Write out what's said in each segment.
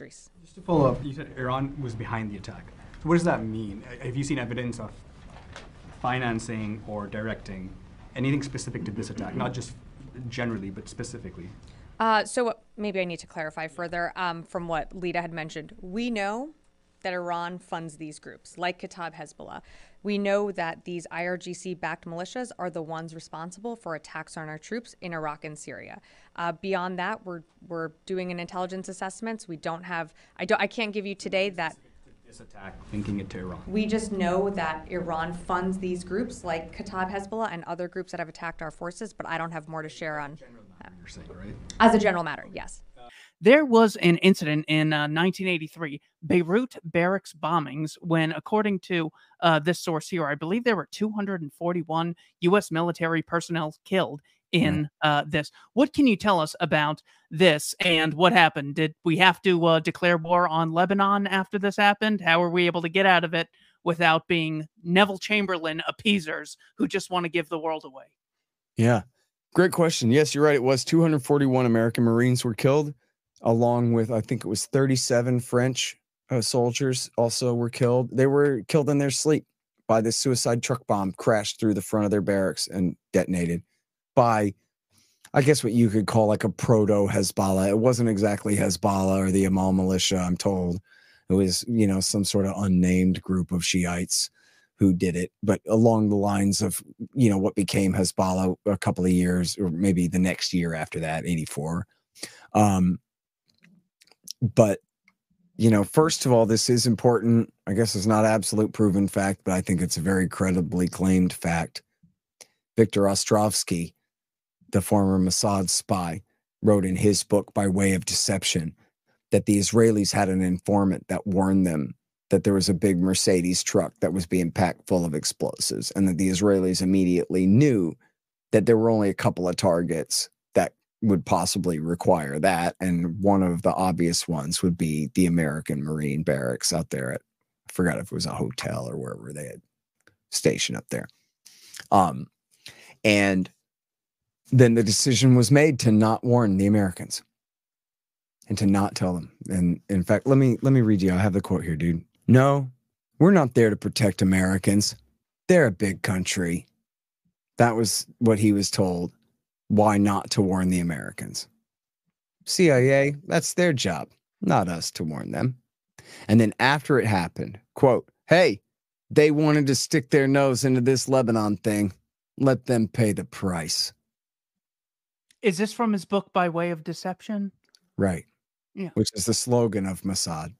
Idris. Just to follow up, you said Iran was behind the attack. So what does that mean? Have you seen evidence of financing or directing anything specific to this attack, not just generally, but specifically? Uh, so maybe I need to clarify further um, from what Lita had mentioned. We know that Iran funds these groups, like Kataib Hezbollah. We know that these IRGC backed militias are the ones responsible for attacks on our troops in Iraq and Syria. Uh, beyond that, we're, we're doing an intelligence assessments. We don't have, I, don't, I can't give you today that. This attack, linking it to Iran. We just know that Iran funds these groups like Kataib Hezbollah and other groups that have attacked our forces, but I don't have more to share on. You're saying, right? As a general matter, yes. There was an incident in uh, 1983, Beirut barracks bombings, when, according to uh, this source here, I believe there were 241 U.S. military personnel killed in uh, this. What can you tell us about this and what happened? Did we have to uh, declare war on Lebanon after this happened? How were we able to get out of it without being Neville Chamberlain appeasers who just want to give the world away? Yeah. Great question. Yes, you're right. It was 241 American Marines were killed, along with, I think it was 37 French uh, soldiers also were killed. They were killed in their sleep by this suicide truck bomb crashed through the front of their barracks and detonated by, I guess, what you could call like a proto Hezbollah. It wasn't exactly Hezbollah or the Amal militia, I'm told. It was, you know, some sort of unnamed group of Shiites who did it, but along the lines of, you know, what became Hezbollah a couple of years or maybe the next year after that, 84. Um, but, you know, first of all, this is important. I guess it's not absolute proven fact, but I think it's a very credibly claimed fact. Victor Ostrovsky, the former Mossad spy, wrote in his book by way of deception that the Israelis had an informant that warned them that there was a big Mercedes truck that was being packed full of explosives, and that the Israelis immediately knew that there were only a couple of targets would possibly require that. And one of the obvious ones would be the American Marine barracks out there at, I forgot if it was a hotel or wherever they had stationed up there. Um, and then the decision was made to not warn the Americans and to not tell them. And in fact, let me let me read you. I have the quote here, dude. No, we're not there to protect Americans. They're a big country. That was what he was told. Why not to warn the Americans? CIA, that's their job, not us to warn them. And then after it happened, quote, hey, they wanted to stick their nose into this Lebanon thing. Let them pay the price. Is this from his book By Way of Deception? Right. Yeah. Which is the slogan of Mossad.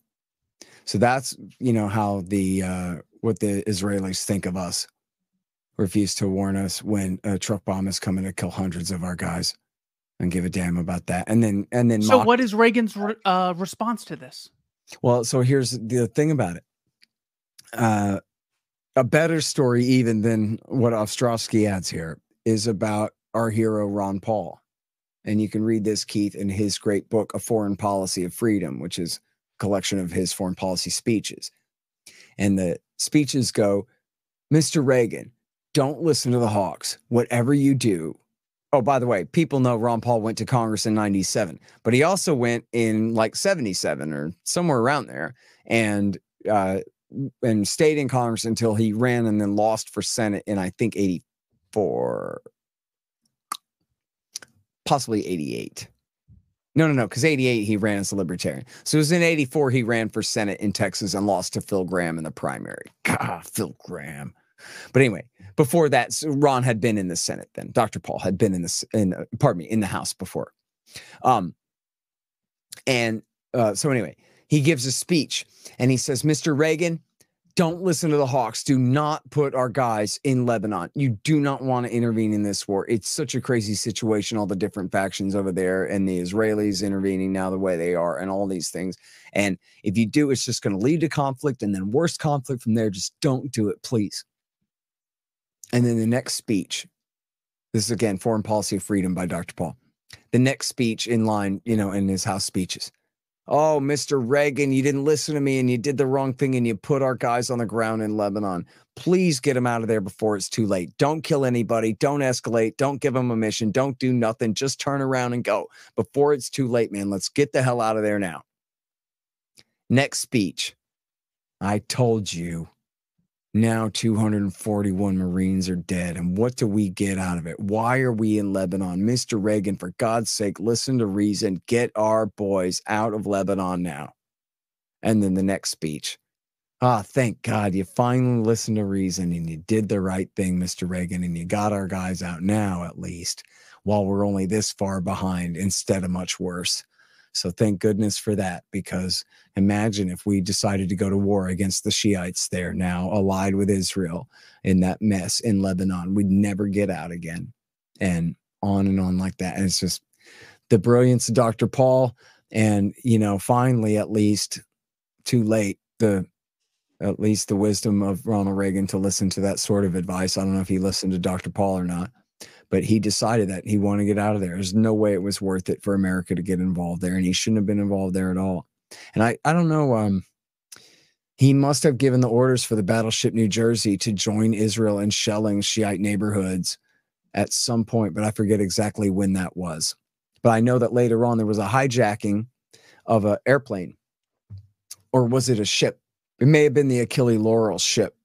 So that's, you know, how the uh what the Israelis think of us. Refuse to warn us when a truck bomb is coming to kill hundreds of our guys and give a damn about that. And then and then So, mock- what is Reagan's re- uh, response to this? Well, so here's the thing about it. Uh, a better story, even than what Ostrovsky adds here, is about our hero Ron Paul, and you can read this Keith in his great book, A Foreign Policy of Freedom, which is a collection of his foreign policy speeches. And the speeches go, Mr. Reagan, don't listen to the Hawks. Whatever you do, Oh, by the way, people know Ron Paul went to Congress in 97, but he also went in like 77 or somewhere around there and uh and stayed in Congress until he ran and then lost for Senate in I think 84 possibly 88. No, no, no, because 88 he ran as a libertarian. So it was in 84 he ran for Senate in Texas and lost to Phil Gramm in the primary. God, Phil Gramm. But anyway, before that, Ron had been in the Senate then. Dr. Paul had been in the in pardon me in the House before. Um, and uh, so anyway, he gives a speech and he says, "Mr. Reagan, don't listen to the Hawks. Do not put our guys in Lebanon. You do not want to intervene in this war. It's such a crazy situation. All the different factions over there, and the Israelis intervening now the way they are, and all these things. And if you do, it's just going to lead to conflict, and then worse conflict from there. Just don't do it, please." And then the next speech, this is again Foreign Policy of Freedom by Dr. Paul. The next speech in line, you know, in his House speeches. Oh, Mr. Reagan, you didn't listen to me and you did the wrong thing and you put our guys on the ground in Lebanon. Please get them out of there before it's too late. Don't kill anybody. Don't escalate. Don't give them a mission. Don't do nothing. Just turn around and go before it's too late, man. Let's get the hell out of there now. Next speech. I told you. Now 241 Marines are dead. And what do we get out of it? Why are we in Lebanon? Mr. Reagan, for God's sake, listen to reason. Get our boys out of Lebanon now. And then the next speech. Ah, thank God you finally listened to reason and you did the right thing, Mr. Reagan, and you got our guys out now, at least, while we're only this far behind instead of much worse. So thank goodness for that, because imagine if we decided to go to war against the Shiites there now, allied with Israel in that mess in Lebanon. We'd never get out again. And on and on like that. And it's just the brilliance of Dr. Paul. And, you know, finally, at least too late, the at least the wisdom of Ronald Reagan to listen to that sort of advice. I don't know if he listened to Dr. Paul or not, but he decided that he wanted to get out of there. There's no way it was worth it for America to get involved there, and he shouldn't have been involved there at all. And I, I don't know. Um, he must have given the orders for the battleship New Jersey to join Israel in shelling Shiite neighborhoods at some point, but I forget exactly when that was. But I know that later on there was a hijacking of an airplane, or was it a ship? It may have been the Achille Lauro ship.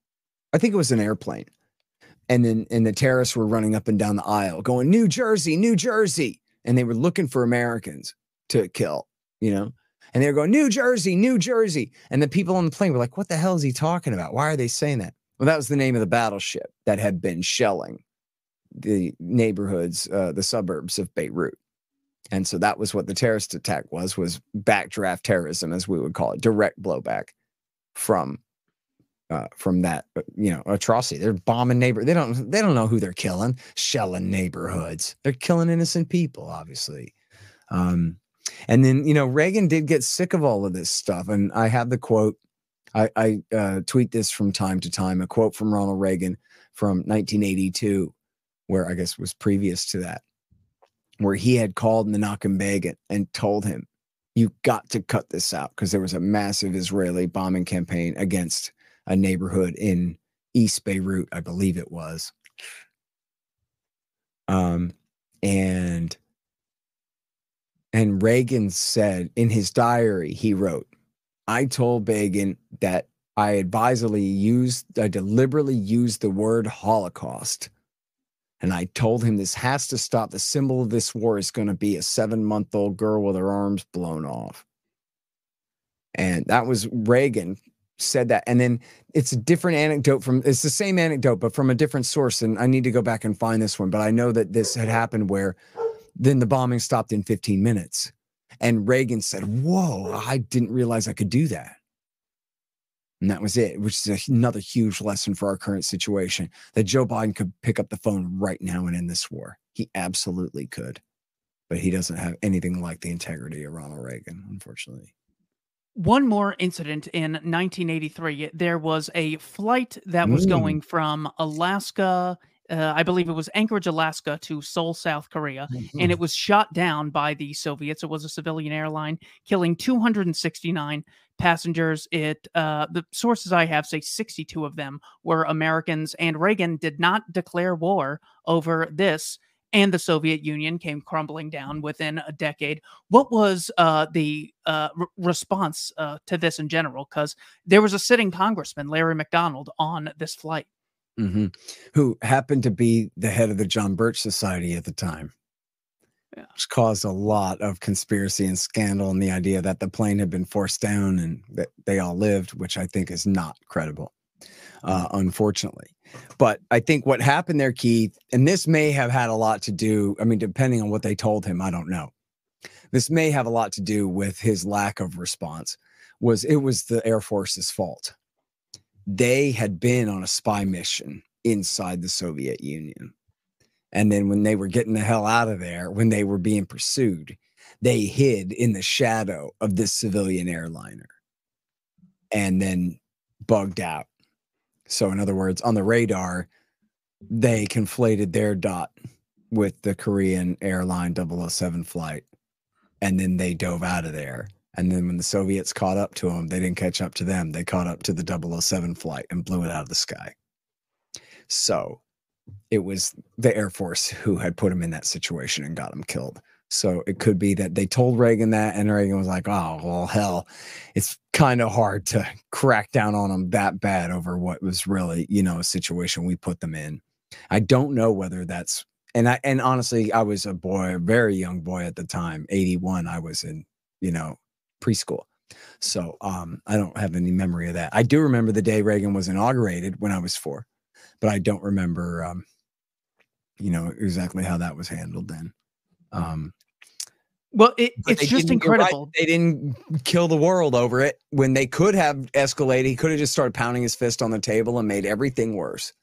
I think it was an airplane. And then and the terrorists were running up and down the aisle going, New Jersey, New Jersey. And they were looking for Americans to kill, you know? And they were going, New Jersey, New Jersey. And the people on the plane were like, what the hell is he talking about? Why are they saying that? Well, that was the name of the battleship that had been shelling the neighborhoods, uh, the suburbs of Beirut. And so that was what the terrorist attack was, was backdraft terrorism, as we would call it, direct blowback from uh, from that uh, you know atrocity. They're bombing neighbor. They don't they don't know who they're killing, shelling neighborhoods. They're killing innocent people, obviously. Um, and then you know Reagan did get sick of all of this stuff, and I have the quote. I, I uh, tweet this from time to time. A quote from Ronald Reagan from 1982, where I guess was previous to that, where he had called Menachem and told him you got to cut this out because there was a massive Israeli bombing campaign against a neighborhood in East Beirut, I believe it was. Um, and and Reagan said in his diary, he wrote, I told Begin that I advisedly used, I deliberately used the word Holocaust and I told him this has to stop. The symbol of this war is going to be a seven month old girl with her arms blown off. And that was Reagan said that. And then it's a different anecdote from, it's the same anecdote, but from a different source. And I need to go back and find this one. But I know that this had happened where then the bombing stopped in 15 minutes. And Reagan said, Whoa, I didn't realize I could do that. And that was it, which is another huge lesson for our current situation that Joe Biden could pick up the phone right now and end this war. He absolutely could. But he doesn't have anything like the integrity of Ronald Reagan, unfortunately. One more incident in 1983. There was a flight that was Mm. going from Alaska, uh, I believe it was Anchorage, Alaska, to Seoul, South Korea, and it was shot down by the Soviets. It was a civilian airline, killing 269 passengers. It uh, the sources I have say 62 of them were Americans, and Reagan did not declare war over this. And the Soviet Union came crumbling down within a decade. What was uh, the uh, r- response uh, to this in general? Because there was a sitting congressman, Larry McDonald, on this flight. Mhm. Who happened to be the head of the John Birch Society at the time. Yeah. Which caused a lot of conspiracy and scandal and the idea that the plane had been forced down and that they all lived, which I think is not credible, uh, unfortunately. But I think what happened there, Keith, and this may have had a lot to do, I mean, depending on what they told him, I don't know. This may have a lot to do with his lack of response, was it was the Air Force's fault they had been on a spy mission inside the Soviet Union. And then when they were getting the hell out of there, when they were being pursued, they hid in the shadow of this civilian airliner and then bugged out. So, in other words, on the radar, they conflated their dot with the Korean airline 007 flight. And then they dove out of there. And then when the Soviets caught up to them, they didn't catch up to them. They caught up to the 007 flight and blew it out of the sky. So it was the Air Force who had put him in that situation and got him killed. So it could be that they told Reagan that, and Reagan was like, oh, well, hell, it's kind of hard to crack down on them that bad over what was really, you know, a situation we put them in. I don't know whether that's and I and honestly, I was a boy, a very young boy at the time. 81, I was in, you know, preschool. So um, I don't have any memory of that. I do remember the day Reagan was inaugurated when I was four, but I don't remember um, you know, exactly how that was handled then. Um, well, it, it's just didn't- right, incredible. They didn't kill the world over it when they could have escalated. He could have just started pounding his fist on the table and made everything worse.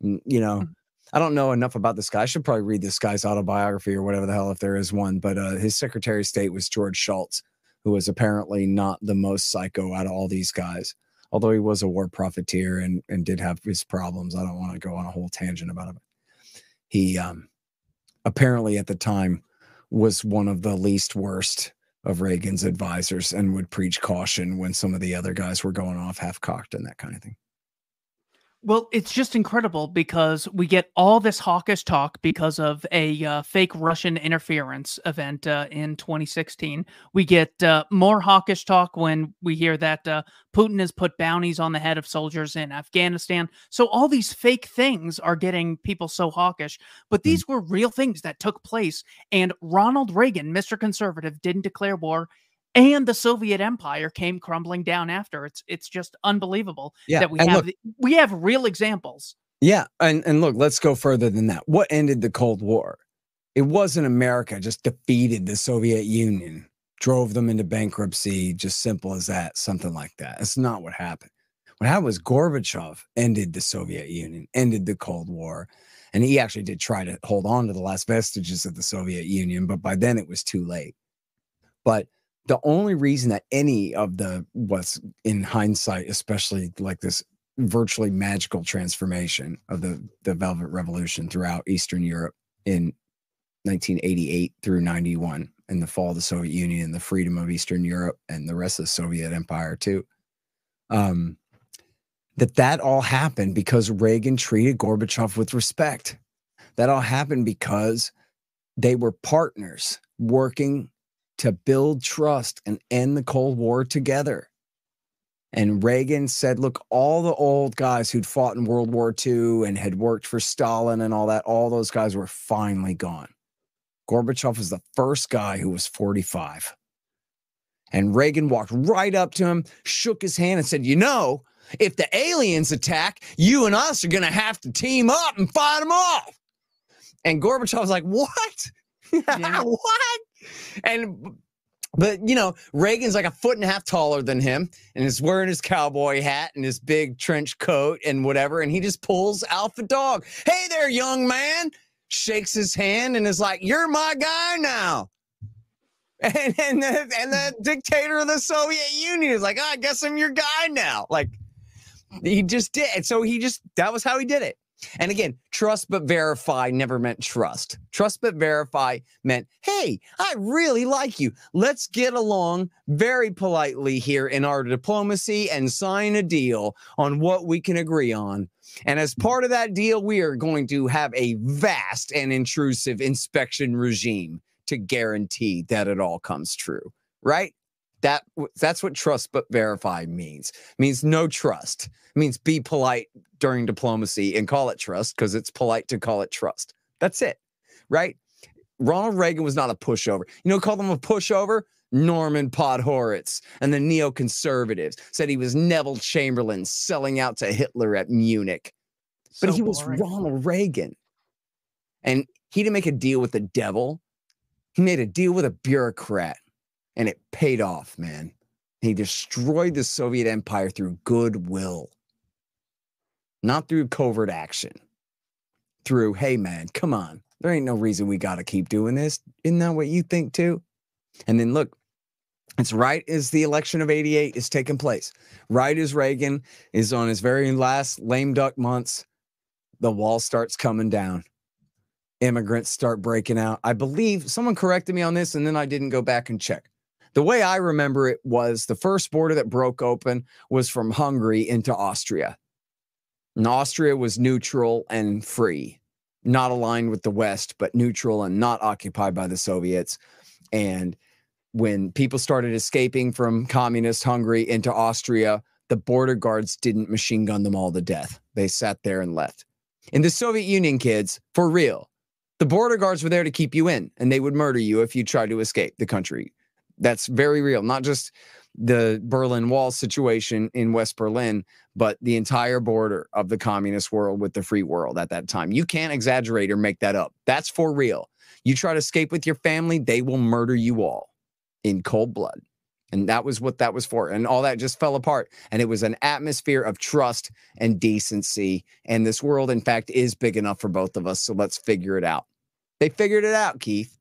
You know, Mm. I don't know enough about this guy. I should probably read this guy's autobiography or whatever the hell if there is one. But uh, his Secretary of State was George Shultz, who was apparently not the most psycho out of all these guys. Although he was a war profiteer and and did have his problems. I don't want to go on a whole tangent about it. He um, apparently at the time was one of the least worst of Reagan's advisors and would preach caution when some of the other guys were going off half cocked and that kind of thing. Well, it's just incredible because we get all this hawkish talk because of a uh, fake Russian interference event uh, in 2016. We get uh, more hawkish talk when we hear that uh, Putin has put bounties on the head of soldiers in Afghanistan. So all these fake things are getting people so hawkish, but these were real things that took place. And Ronald Reagan, Mr. Conservative, didn't declare war. And the Soviet Empire came crumbling down after. It's it's just unbelievable Yeah. that we have look, we have real examples. yeah. And, and look, let's go further than that. What ended the Cold War? It wasn't America just defeated the Soviet Union, drove them into bankruptcy, just simple as that, something like that. That's not what happened. What happened was Gorbachev ended the Soviet Union, ended the Cold War. And he actually did try to hold on to the last vestiges of the Soviet Union, but by then it was too late. But the only reason that any of the what's in hindsight, especially like this virtually magical transformation of the the Velvet Revolution throughout Eastern Europe in 1988 through 91 and the fall of the Soviet Union and the freedom of Eastern Europe and the rest of the Soviet Empire too. Um, that that all happened because Reagan treated Gorbachev with respect. That all happened because they were partners working to build trust and end the Cold War together. And Reagan said, look, all the old guys who'd fought in World War II and had worked for Stalin and all that, all those guys were finally gone. Gorbachev was the first guy who was 45. And Reagan walked right up to him, shook his hand, and said, You know, if the aliens attack, you and us are going to have to team up and fight them off. And Gorbachev was like, What? Yeah. what? And but you know, Reagan's like a foot and a half taller than him, and is wearing his cowboy hat and his big trench coat and whatever. And he just pulls Alpha Dog. Hey there, young man. Shakes his hand and is like, "You're my guy now." And and the, and the dictator of the Soviet Union is like, oh, "I guess I'm your guy now." Like he just did. So he just that was how he did it. And again, trust but verify never meant trust. Trust but verify meant, hey, I really like you. Let's get along very politely here in our diplomacy and sign a deal on what we can agree on. And as part of that deal, we are going to have a vast and intrusive inspection regime to guarantee that it all comes true. Right? That that's what trust but verify means. means no trust. means be polite during diplomacy and call it trust because it's polite to call it trust. That's it. Right? Ronald Reagan was not a pushover. You know, call him a pushover. Norman Podhoretz and the neoconservatives said he was Neville Chamberlain selling out to Hitler at Munich. But So he was boring. Ronald Reagan. And he didn't make a deal with the devil. He made a deal with a bureaucrat and it paid off, man. He destroyed the Soviet Empire through goodwill, not through covert action. Through, hey, man, come on. There ain't no reason we got to keep doing this. Isn't that what you think too? And then look, it's right as the election of 88 is taking place, right as Reagan is on his very last lame duck months, the wall starts coming down. Immigrants start breaking out. I believe someone corrected me on this, and then I didn't go back and check. The way I remember it was the first border that broke open was from Hungary into Austria. And Austria was neutral and free, not aligned with the West, but neutral and not occupied by the Soviets. And when people started escaping from communist Hungary into Austria, the border guards didn't machine gun them all to death. They sat there and left. In the Soviet Union, kids, for real, the border guards were there to keep you in and they would murder you if you tried to escape the country. That's very real, not just the Berlin Wall situation in West Berlin, but the entire border of the communist world with the free world at that time. You can't exaggerate or make that up. That's for real. You try to escape with your family, they will murder you all in cold blood. And that was what that was for. And all that just fell apart. And it was an atmosphere of trust and decency. And this world, in fact, is big enough for both of us. So let's figure it out. They figured it out, Keith.